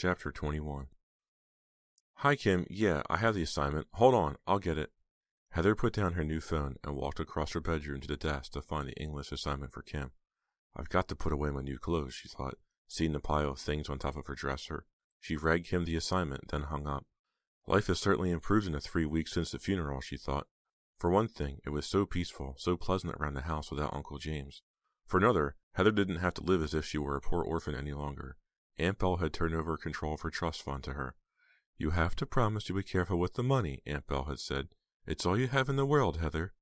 Chapter 21 Hi, Kim. Yeah, I have the assignment. Hold on, I'll get it. Heather put down her new phone and walked across her bedroom to the desk to find the English assignment for Kim. I've got to put away my new clothes, she thought, seeing the pile of things on top of her dresser. She read Kim the assignment, then hung up. Life has certainly improved in the three weeks since the funeral, she thought. For one thing, it was so peaceful, so pleasant around the house without Uncle James. For another, Heather didn't have to live as if she were a poor orphan any longer. Aunt Belle had turned over control of her trust fund to her. You have to promise to be careful with the money, Aunt Belle had said. It's all you have in the world, Heather.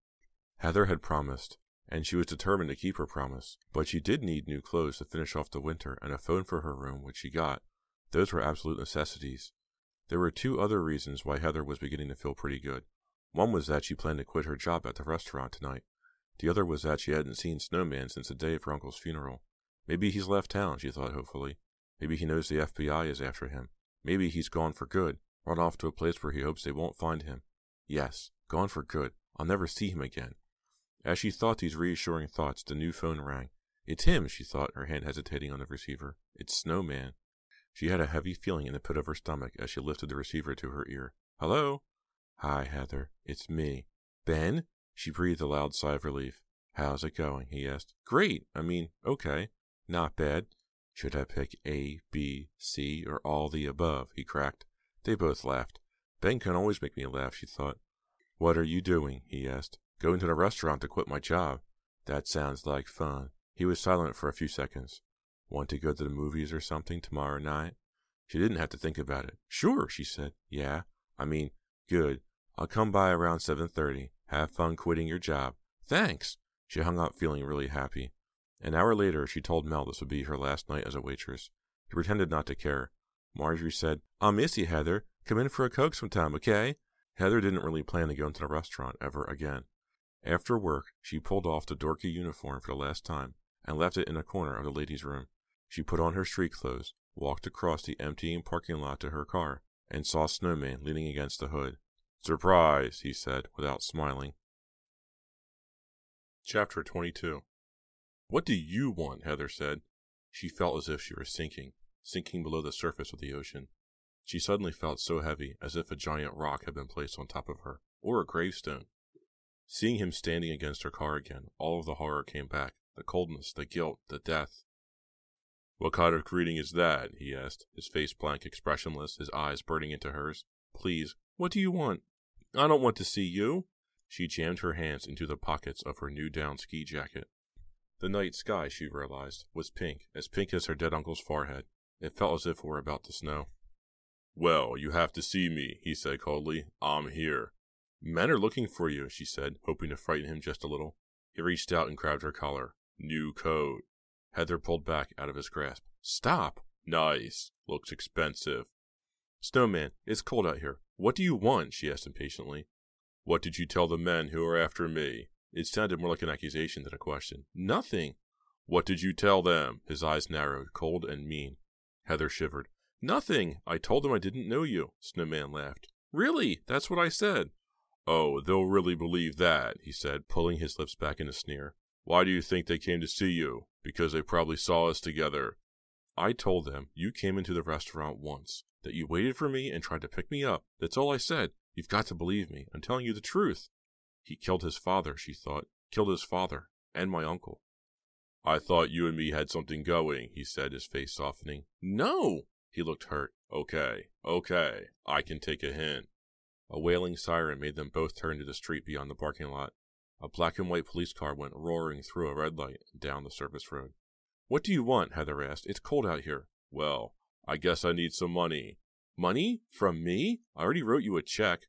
Heather had promised, and she was determined to keep her promise. But she did need new clothes to finish off the winter and a phone for her room, which she got. Those were absolute necessities. There were two other reasons why Heather was beginning to feel pretty good. One was that she planned to quit her job at the restaurant tonight. The other was that she hadn't seen Snowman since the day of her uncle's funeral. Maybe he's left town, she thought hopefully. Maybe he knows the FBI is after him. Maybe he's gone for good, run off to a place where he hopes they won't find him. Yes, gone for good. I'll never see him again. As she thought these reassuring thoughts, the new phone rang. It's him, she thought, her hand hesitating on the receiver. It's Snowman. She had a heavy feeling in the pit of her stomach as she lifted the receiver to her ear. Hello? Hi, Heather. It's me. Ben? She breathed a loud sigh of relief. How's it going? he asked. Great. I mean, okay. Not bad. Should I pick A, B, C, or all the above? he cracked. They both laughed. Ben can always make me laugh, she thought. What are you doing? he asked. Going to the restaurant to quit my job. That sounds like fun. He was silent for a few seconds. Want to go to the movies or something tomorrow night? She didn't have to think about it. Sure, she said. Yeah. I mean, good. I'll come by around 7:30. Have fun quitting your job. Thanks. She hung up feeling really happy. An hour later, she told Mel this would be her last night as a waitress. He pretended not to care. Marjorie said, I'll miss you, Heather. Come in for a Coke sometime, okay? Heather didn't really plan to go into the restaurant ever again. After work, she pulled off the dorky uniform for the last time and left it in a corner of the ladies' room. She put on her street clothes, walked across the emptying parking lot to her car, and saw Snowman leaning against the hood. Surprise, he said, without smiling. Chapter 22 what do you want? Heather said. She felt as if she were sinking, sinking below the surface of the ocean. She suddenly felt so heavy, as if a giant rock had been placed on top of her, or a gravestone. Seeing him standing against her car again, all of the horror came back the coldness, the guilt, the death. What kind of greeting is that? he asked, his face blank, expressionless, his eyes burning into hers. Please, what do you want? I don't want to see you. She jammed her hands into the pockets of her new down ski jacket. The night sky, she realized, was pink, as pink as her dead uncle's forehead. It felt as if it were about to snow. Well, you have to see me, he said coldly. I'm here. Men are looking for you, she said, hoping to frighten him just a little. He reached out and grabbed her collar. New coat. Heather pulled back out of his grasp. Stop! Nice. Looks expensive. Snowman, it's cold out here. What do you want? she asked impatiently. What did you tell the men who are after me? It sounded more like an accusation than a question. Nothing. What did you tell them? His eyes narrowed, cold and mean. Heather shivered. Nothing. I told them I didn't know you. Snowman laughed. Really? That's what I said. Oh, they'll really believe that, he said, pulling his lips back in a sneer. Why do you think they came to see you? Because they probably saw us together. I told them you came into the restaurant once, that you waited for me and tried to pick me up. That's all I said. You've got to believe me. I'm telling you the truth. He killed his father, she thought. Killed his father, and my uncle. I thought you and me had something going, he said, his face softening. No! He looked hurt. Okay, okay, I can take a hint. A wailing siren made them both turn to the street beyond the parking lot. A black and white police car went roaring through a red light down the service road. What do you want? Heather asked. It's cold out here. Well, I guess I need some money. Money? From me? I already wrote you a check.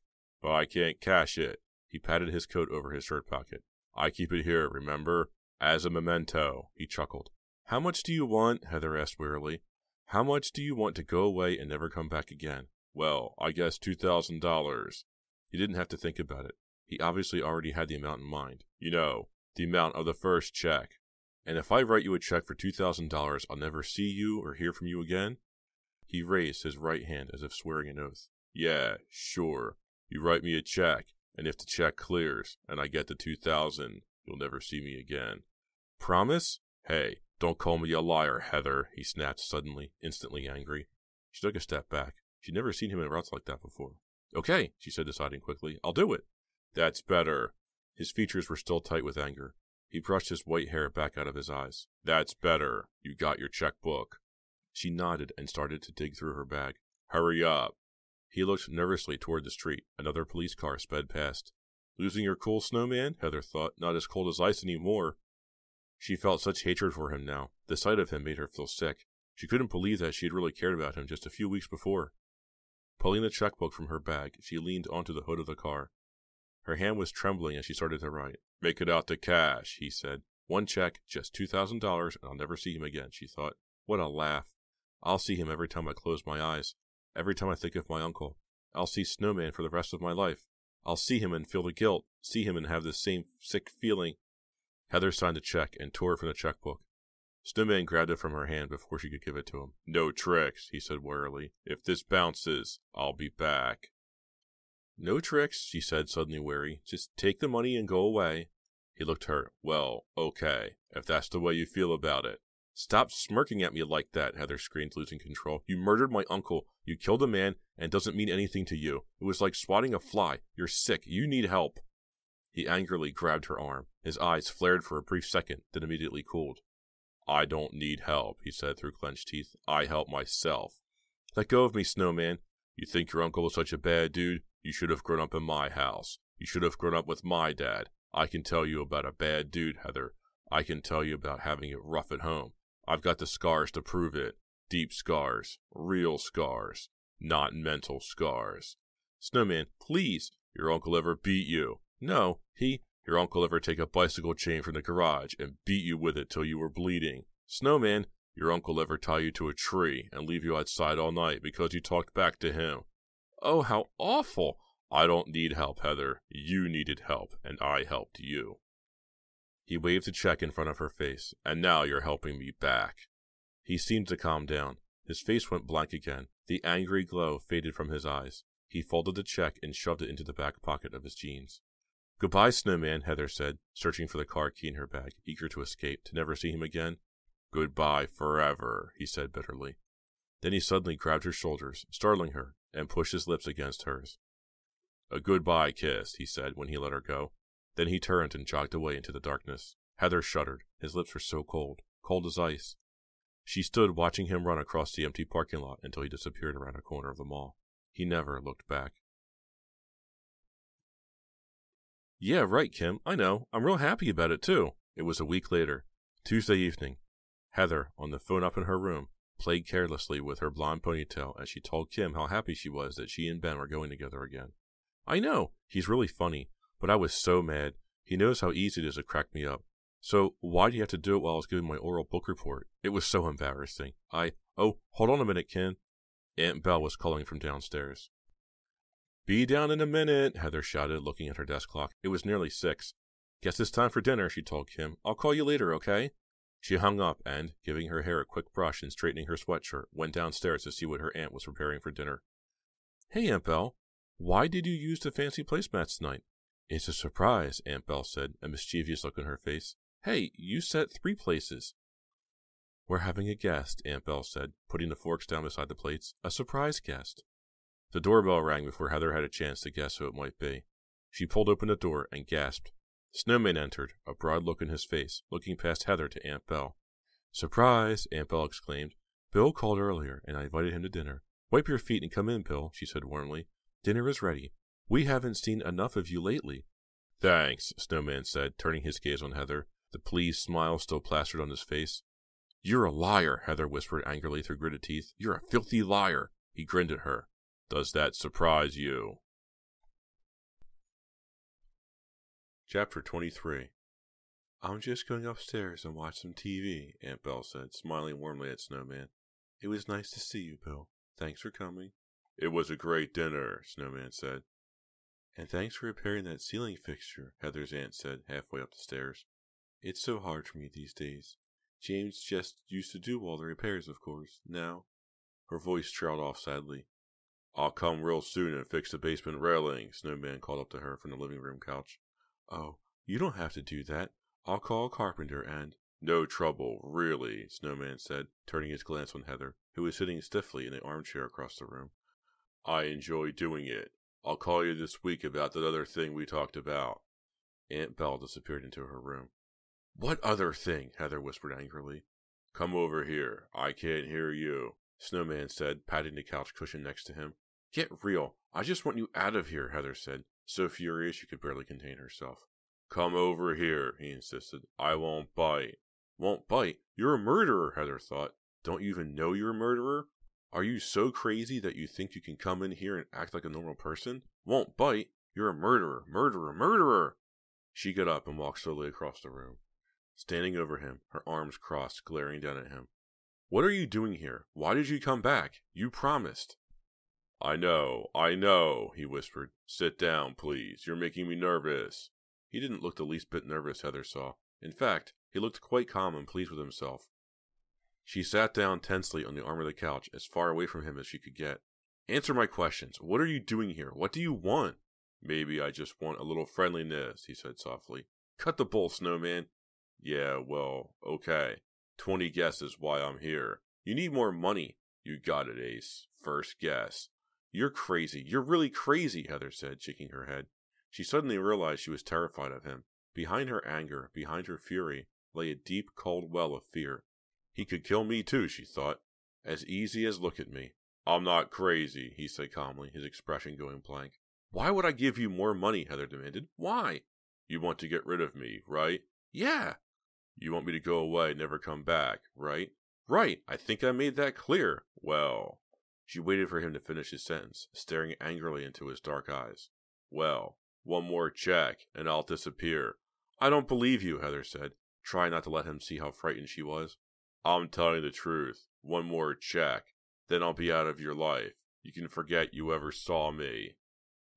But I can't cash it. He patted his coat over his shirt pocket. I keep it here, remember? As a memento, he chuckled. How much do you want? Heather asked wearily. How much do you want to go away and never come back again? Well, I guess two thousand dollars. He didn't have to think about it. He obviously already had the amount in mind. You know, the amount of the first check. And if I write you a check for two thousand dollars, I'll never see you or hear from you again? He raised his right hand as if swearing an oath. Yeah, sure. You write me a check, and if the check clears and I get the 2000, you'll never see me again. Promise? Hey, don't call me a liar, Heather, he snapped suddenly, instantly angry. She took a step back. She'd never seen him interrupt like that before. Okay, she said, deciding quickly. I'll do it. That's better. His features were still tight with anger. He brushed his white hair back out of his eyes. That's better. You got your checkbook. She nodded and started to dig through her bag. Hurry up. He looked nervously toward the street. Another police car sped past. Losing your cool, snowman? Heather thought. Not as cold as ice anymore. She felt such hatred for him now. The sight of him made her feel sick. She couldn't believe that she had really cared about him just a few weeks before. Pulling the checkbook from her bag, she leaned onto the hood of the car. Her hand was trembling as she started to write. Make it out to cash, he said. One check, just $2,000, and I'll never see him again, she thought. What a laugh. I'll see him every time I close my eyes. Every time I think of my uncle. I'll see Snowman for the rest of my life. I'll see him and feel the guilt, see him and have the same sick feeling. Heather signed the check and tore it from the checkbook. Snowman grabbed it from her hand before she could give it to him. No tricks, he said warily. If this bounces, I'll be back. No tricks, she said, suddenly wary. Just take the money and go away. He looked hurt. Well, okay, if that's the way you feel about it. Stop smirking at me like that, Heather screamed, losing control. You murdered my uncle. You killed a man, and it doesn't mean anything to you. It was like swatting a fly. You're sick. You need help. He angrily grabbed her arm. His eyes flared for a brief second, then immediately cooled. I don't need help, he said through clenched teeth. I help myself. Let go of me, Snowman. You think your uncle was such a bad dude? You should have grown up in my house. You should have grown up with my dad. I can tell you about a bad dude, Heather. I can tell you about having it rough at home. I've got the scars to prove it. Deep scars. Real scars. Not mental scars. Snowman, please. Your uncle ever beat you? No, he. Your uncle ever take a bicycle chain from the garage and beat you with it till you were bleeding? Snowman, your uncle ever tie you to a tree and leave you outside all night because you talked back to him? Oh, how awful! I don't need help, Heather. You needed help, and I helped you. He waved a check in front of her face, and now you're helping me back. He seemed to calm down. His face went blank again. The angry glow faded from his eyes. He folded the check and shoved it into the back pocket of his jeans. Goodbye, Snowman, Heather said, searching for the car key in her bag, eager to escape, to never see him again. Goodbye forever, he said bitterly. Then he suddenly grabbed her shoulders, startling her, and pushed his lips against hers. A goodbye kiss, he said when he let her go. Then he turned and jogged away into the darkness. Heather shuddered. His lips were so cold, cold as ice. She stood watching him run across the empty parking lot until he disappeared around a corner of the mall. He never looked back. Yeah, right, Kim. I know. I'm real happy about it, too. It was a week later, Tuesday evening. Heather, on the phone up in her room, played carelessly with her blonde ponytail as she told Kim how happy she was that she and Ben were going together again. I know, he's really funny, but I was so mad. He knows how easy it is to crack me up. So why do you have to do it while I was giving my oral book report? It was so embarrassing. I, oh, hold on a minute, Ken. Aunt Belle was calling from downstairs. Be down in a minute, Heather shouted, looking at her desk clock. It was nearly six. Guess it's time for dinner, she told Kim. I'll call you later, okay? She hung up and, giving her hair a quick brush and straightening her sweatshirt, went downstairs to see what her aunt was preparing for dinner. Hey, Aunt Belle, why did you use the fancy placemats tonight? It's a surprise, Aunt Belle said, a mischievous look on her face. Hey, you set three places. We're having a guest, Aunt Belle said, putting the forks down beside the plates. A surprise guest. The doorbell rang before Heather had a chance to guess who it might be. She pulled open the door and gasped. Snowman entered, a broad look in his face, looking past Heather to Aunt Belle. Surprise! Aunt Belle exclaimed. Bill called earlier, and I invited him to dinner. Wipe your feet and come in, Bill, she said warmly. Dinner is ready. We haven't seen enough of you lately. Thanks, Snowman said, turning his gaze on Heather, the pleased smile still plastered on his face. You're a liar, Heather whispered angrily through gritted teeth. You're a filthy liar. He grinned at her. Does that surprise you? Chapter 23 I'm just going upstairs and watch some TV, Aunt Belle said, smiling warmly at Snowman. It was nice to see you, Bill. Thanks for coming. It was a great dinner, Snowman said. And thanks for repairing that ceiling fixture, Heather's aunt said, halfway up the stairs. It's so hard for me these days. James just used to do all the repairs, of course. Now, her voice trailed off sadly. I'll come real soon and fix the basement railing, Snowman called up to her from the living room couch. Oh, you don't have to do that. I'll call a carpenter and. No trouble, really, Snowman said, turning his glance on Heather. who was sitting stiffly in the armchair across the room. I enjoy doing it. I'll call you this week about that other thing we talked about. Aunt Belle disappeared into her room. What other thing? Heather whispered angrily. Come over here. I can't hear you, Snowman said, patting the couch cushion next to him. Get real. I just want you out of here, Heather said, so furious she could barely contain herself. Come over here, he insisted. I won't bite. Won't bite? You're a murderer, Heather thought. Don't you even know you're a murderer? Are you so crazy that you think you can come in here and act like a normal person? Won't bite? You're a murderer, murderer, murderer! She got up and walked slowly across the room, standing over him, her arms crossed, glaring down at him. What are you doing here? Why did you come back? You promised. I know, I know, he whispered. Sit down, please. You're making me nervous. He didn't look the least bit nervous, Heather saw. In fact, he looked quite calm and pleased with himself. She sat down tensely on the arm of the couch, as far away from him as she could get. Answer my questions. What are you doing here? What do you want? Maybe I just want a little friendliness, he said softly. Cut the bull, Snowman. Yeah, well, okay. Twenty guesses why I'm here. You need more money. You got it, Ace. First guess. You're crazy. You're really crazy, Heather said, shaking her head. She suddenly realized she was terrified of him. Behind her anger, behind her fury, lay a deep, cold well of fear. He could kill me too, she thought. As easy as look at me. I'm not crazy, he said calmly, his expression going blank. Why would I give you more money? Heather demanded. Why? You want to get rid of me, right? Yeah. You want me to go away, and never come back, right? Right. I think I made that clear. Well. She waited for him to finish his sentence, staring angrily into his dark eyes. Well, one more check, and I'll disappear. I don't believe you, Heather said, trying not to let him see how frightened she was. I'm telling the truth. One more check, then I'll be out of your life. You can forget you ever saw me.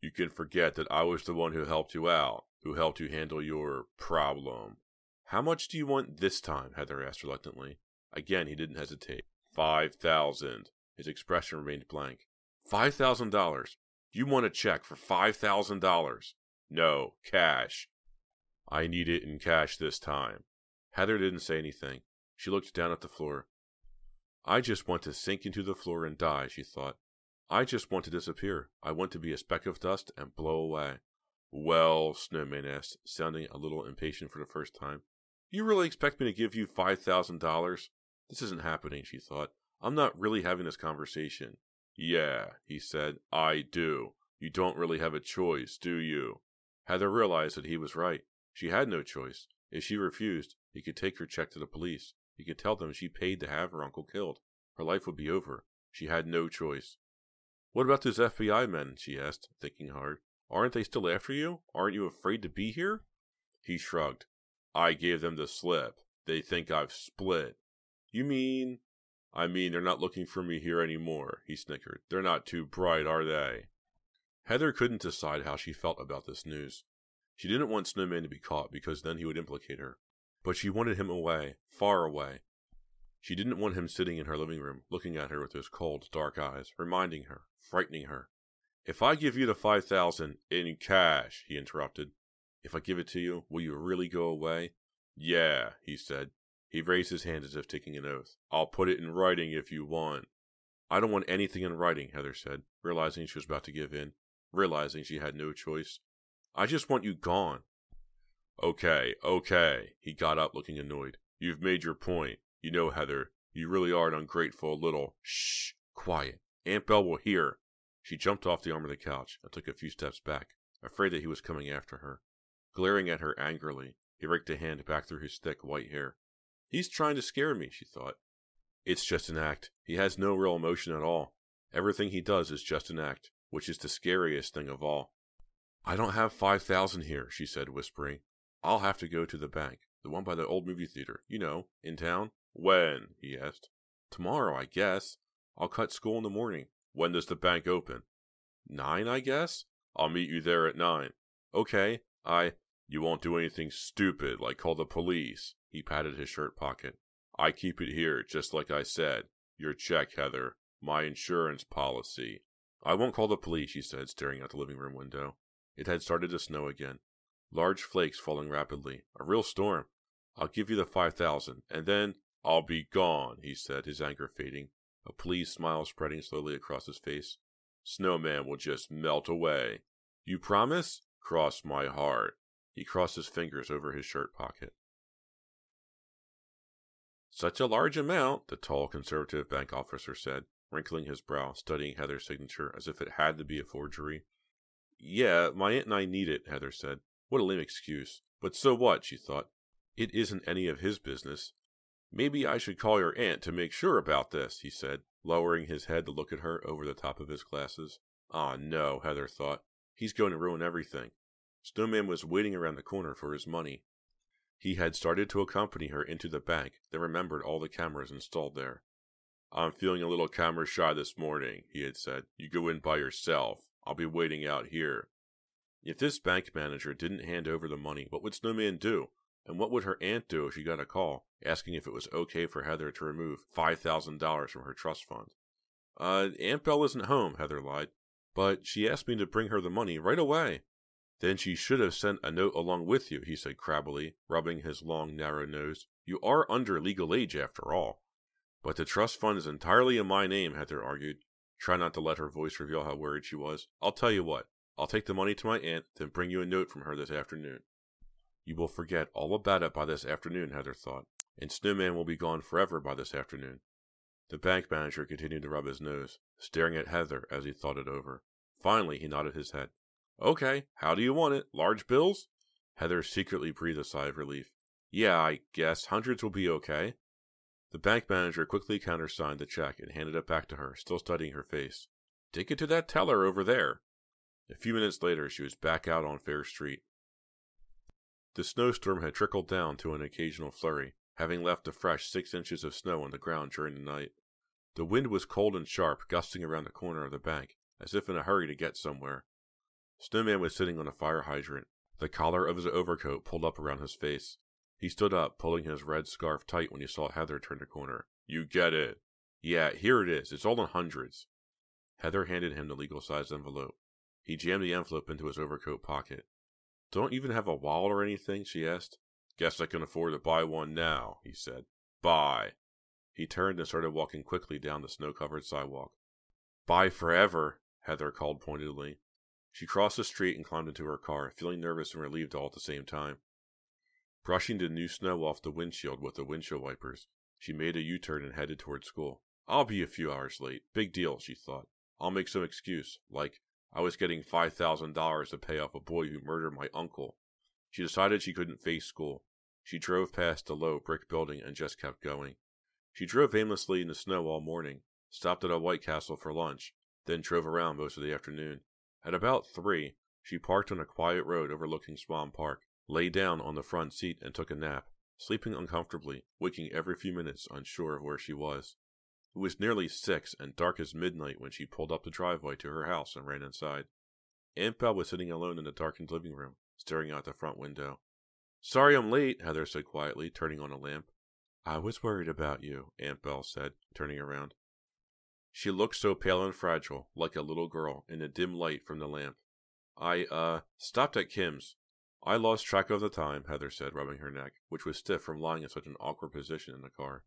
You can forget that I was the one who helped you out, who helped you handle your problem. How much do you want this time? Heather asked reluctantly. Again, he didn't hesitate. Five thousand. His expression remained blank. Five thousand dollars. You want a check for five thousand dollars? No, cash. I need it in cash this time. Heather didn't say anything. She looked down at the floor. I just want to sink into the floor and die, she thought. I just want to disappear. I want to be a speck of dust and blow away. Well, Snowman asked, sounding a little impatient for the first time. You really expect me to give you five thousand dollars? This isn't happening, she thought. I'm not really having this conversation. Yeah, he said, I do. You don't really have a choice, do you? Heather realized that he was right. She had no choice. If she refused, he could take her check to the police. He could tell them she paid to have her uncle killed. Her life would be over. She had no choice. What about those FBI men? she asked, thinking hard. Aren't they still after you? Aren't you afraid to be here? He shrugged. I gave them the slip. They think I've split. You mean? I mean, they're not looking for me here anymore, he snickered. They're not too bright, are they? Heather couldn't decide how she felt about this news. She didn't want Snowman to be caught because then he would implicate her. But she wanted him away, far away. She didn't want him sitting in her living room, looking at her with those cold, dark eyes, reminding her, frightening her. If I give you the five thousand in cash, he interrupted. If I give it to you, will you really go away? Yeah, he said. He raised his hand as if taking an oath. I'll put it in writing if you want. I don't want anything in writing, Heather said, realizing she was about to give in, realizing she had no choice. I just want you gone. Okay, okay. He got up looking annoyed. You've made your point. You know, Heather, you really are an ungrateful little. Shh! Quiet. Aunt Belle will hear. She jumped off the arm of the couch and took a few steps back, afraid that he was coming after her. Glaring at her angrily, he raked a hand back through his thick white hair. He's trying to scare me, she thought. It's just an act. He has no real emotion at all. Everything he does is just an act, which is the scariest thing of all. I don't have five thousand here, she said, whispering. I'll have to go to the bank, the one by the old movie theater, you know, in town. When? he asked. Tomorrow, I guess. I'll cut school in the morning. When does the bank open? Nine, I guess. I'll meet you there at nine. Okay, I. You won't do anything stupid like call the police. He patted his shirt pocket. I keep it here, just like I said. Your check, Heather. My insurance policy. I won't call the police, she said, staring out the living room window. It had started to snow again large flakes falling rapidly. A real storm. I'll give you the five thousand, and then I'll be gone, he said, his anger fading. a pleased smile spreading slowly across his face. Snowman will just melt away. You promise? Cross my heart. He crossed his fingers over his shirt pocket. Such a large amount, the tall conservative bank officer said, wrinkling his brow, studying Heather's signature as if it had to be a forgery. Yeah, my aunt and I need it, Heather said. What a lame excuse. But so what, she thought. It isn't any of his business. Maybe I should call your aunt to make sure about this, he said, lowering his head to look at her over the top of his glasses. Ah, no, Heather thought. He's going to ruin everything. Snowman was waiting around the corner for his money. He had started to accompany her into the bank, then remembered all the cameras installed there. I'm feeling a little camera shy this morning, he had said. You go in by yourself. I'll be waiting out here. If this bank manager didn't hand over the money, what would Snowman do? And what would her aunt do if she got a call asking if it was okay for Heather to remove $5,000 from her trust fund? Uh, Aunt Belle isn't home, Heather lied, but she asked me to bring her the money right away. Then she should have sent a note along with you, he said crabbily, rubbing his long, narrow nose. You are under legal age after all. But the trust fund is entirely in my name, Heather argued. Try not to let her voice reveal how worried she was. I'll tell you what. I'll take the money to my aunt, then bring you a note from her this afternoon. You will forget all about it by this afternoon, Heather thought, and Snowman will be gone forever by this afternoon. The bank manager continued to rub his nose, staring at Heather as he thought it over. Finally, he nodded his head. Okay, how do you want it? Large bills? Heather secretly breathed a sigh of relief. Yeah, I guess hundreds will be okay. The bank manager quickly countersigned the check and handed it back to her, still studying her face. Take it to that teller over there. A few minutes later, she was back out on Fair Street. The snowstorm had trickled down to an occasional flurry, having left a fresh six inches of snow on the ground during the night. The wind was cold and sharp, gusting around the corner of the bank, as if in a hurry to get somewhere. Snowman was sitting on a fire hydrant, the collar of his overcoat pulled up around his face. He stood up, pulling his red scarf tight when he saw Heather turn the corner. You get it. Yeah, here it is. It's all in hundreds. Heather handed him the legal sized envelope. He jammed the envelope into his overcoat pocket. Don't even have a wallet or anything? she asked. Guess I can afford to buy one now, he said. Bye. He turned and started walking quickly down the snow covered sidewalk. Bye forever, Heather called pointedly. She crossed the street and climbed into her car, feeling nervous and relieved all at the same time. Brushing the new snow off the windshield with the windshield wipers, she made a U turn and headed toward school. I'll be a few hours late. Big deal, she thought. I'll make some excuse, like I was getting $5,000 to pay off a boy who murdered my uncle. She decided she couldn't face school. She drove past the low brick building and just kept going. She drove aimlessly in the snow all morning, stopped at a White Castle for lunch, then drove around most of the afternoon. At about three, she parked on a quiet road overlooking Swan Park, lay down on the front seat, and took a nap, sleeping uncomfortably, waking every few minutes unsure of where she was. It was nearly six and dark as midnight when she pulled up the driveway to her house and ran inside. Aunt Belle was sitting alone in the darkened living room, staring out the front window. Sorry I'm late, Heather said quietly, turning on a lamp. I was worried about you, Aunt Belle said, turning around. She looked so pale and fragile, like a little girl, in the dim light from the lamp. I, uh, stopped at Kim's. I lost track of the time, Heather said, rubbing her neck, which was stiff from lying in such an awkward position in the car.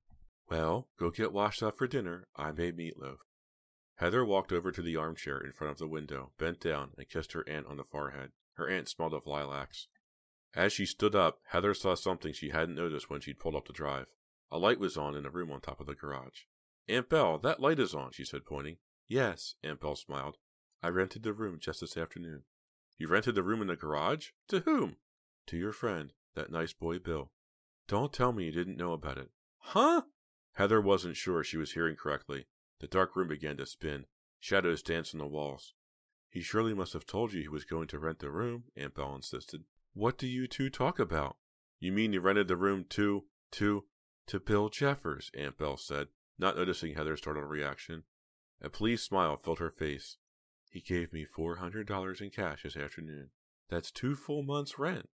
Well, go get washed up for dinner. I made meatloaf. Heather walked over to the armchair in front of the window, bent down, and kissed her aunt on the forehead. Her aunt smelled of lilacs. As she stood up, Heather saw something she hadn't noticed when she'd pulled up the drive. A light was on in a room on top of the garage. Aunt Belle, that light is on, she said, pointing. Yes, Aunt Belle smiled. I rented the room just this afternoon. You rented the room in the garage? To whom? To your friend, that nice boy Bill. Don't tell me you didn't know about it. Huh? Heather wasn't sure she was hearing correctly. The dark room began to spin. Shadows danced on the walls. He surely must have told you he was going to rent the room, Aunt Belle insisted. What do you two talk about? You mean you rented the room to, to, to Bill Jeffers, Aunt Belle said, not noticing Heather's startled reaction. A pleased smile filled her face. He gave me four hundred dollars in cash this afternoon. That's two full months' rent.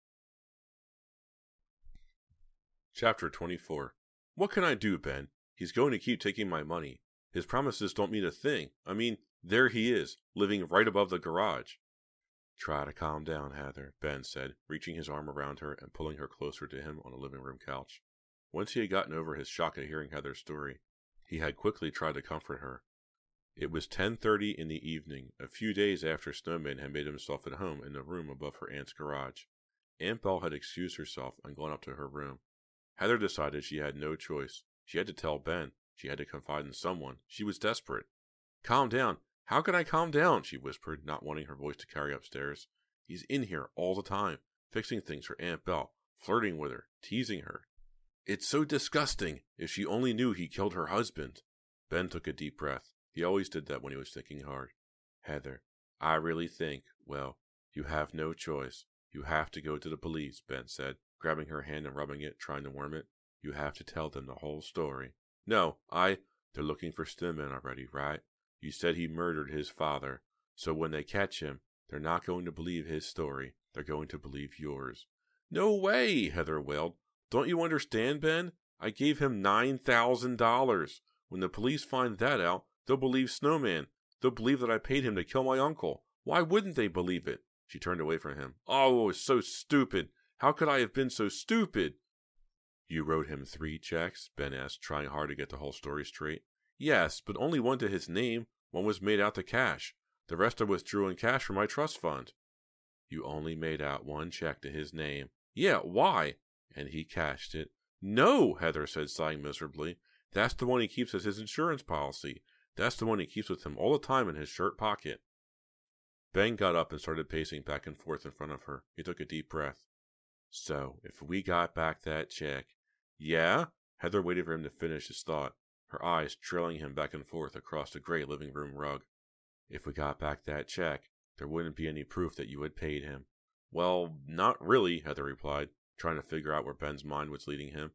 Chapter 24 what can I do, Ben? He's going to keep taking my money. His promises don't mean a thing. I mean, there he is, living right above the garage. Try to calm down, Heather, Ben said, reaching his arm around her and pulling her closer to him on the living room couch. Once he had gotten over his shock at hearing Heather's story, He had quickly tried to comfort her. It was 10:30 in the evening, a few days after Snowman had made himself at home in the room above her aunt's garage. Aunt Belle had excused herself and gone up to her room. Heather decided she had no choice. She had to tell Ben. She had to confide in someone. She was desperate. Calm down. How can I calm down? she whispered, not wanting her voice to carry upstairs. He's in here all the time, fixing things for Aunt Belle, flirting with her, teasing her. It's so disgusting. If she only knew he killed her husband. Ben took a deep breath. He always did that when he was thinking hard. Heather, I really think, well, you have no choice. You have to go to the police, Ben said, grabbing her hand and rubbing it, trying to warm it. You have to tell them the whole story. No, I. They're looking for Stillman already, right? You said he murdered his father. So when they catch him, they're not going to believe his story. They're going to believe yours. No way, Heather wailed. Don't you understand, Ben? I gave him $9,000. When the police find that out, they'll believe Snowman. They'll believe that I paid him to kill my uncle. Why wouldn't they believe it? She turned away from him. Oh, so stupid. How could I have been so stupid? You wrote him three checks? Ben asked, trying hard to get the whole story straight. Yes, but only one to his name. One was made out to cash. The rest I withdrew in cash from my trust fund. You only made out one check to his name. Yeah, why? And he cashed it. No, Heather said, sighing miserably. That's the one he keeps as his insurance policy. That's the one he keeps with him all the time in his shirt pocket. Ben got up and started pacing back and forth in front of her. He took a deep breath. So, if we got back that check, yeah? Heather waited for him to finish his thought, her eyes trailing him back and forth across the gray living room rug. If we got back that check, there wouldn't be any proof that you had paid him. Well, not really, Heather replied, trying to figure out where Ben's mind was leading him.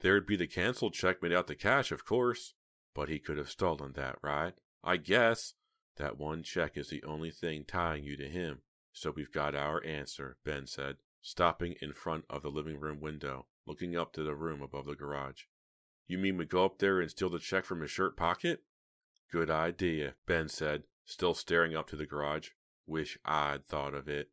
There'd be the canceled check made out to cash, of course. But he could have stolen that, right? I guess. That one check is the only thing tying you to him. So we've got our answer, Ben said, stopping in front of the living room window looking up to the room above the garage. You mean we go up there and steal the check from his shirt pocket? Good idea, Ben said, still staring up to the garage. Wish I'd thought of it.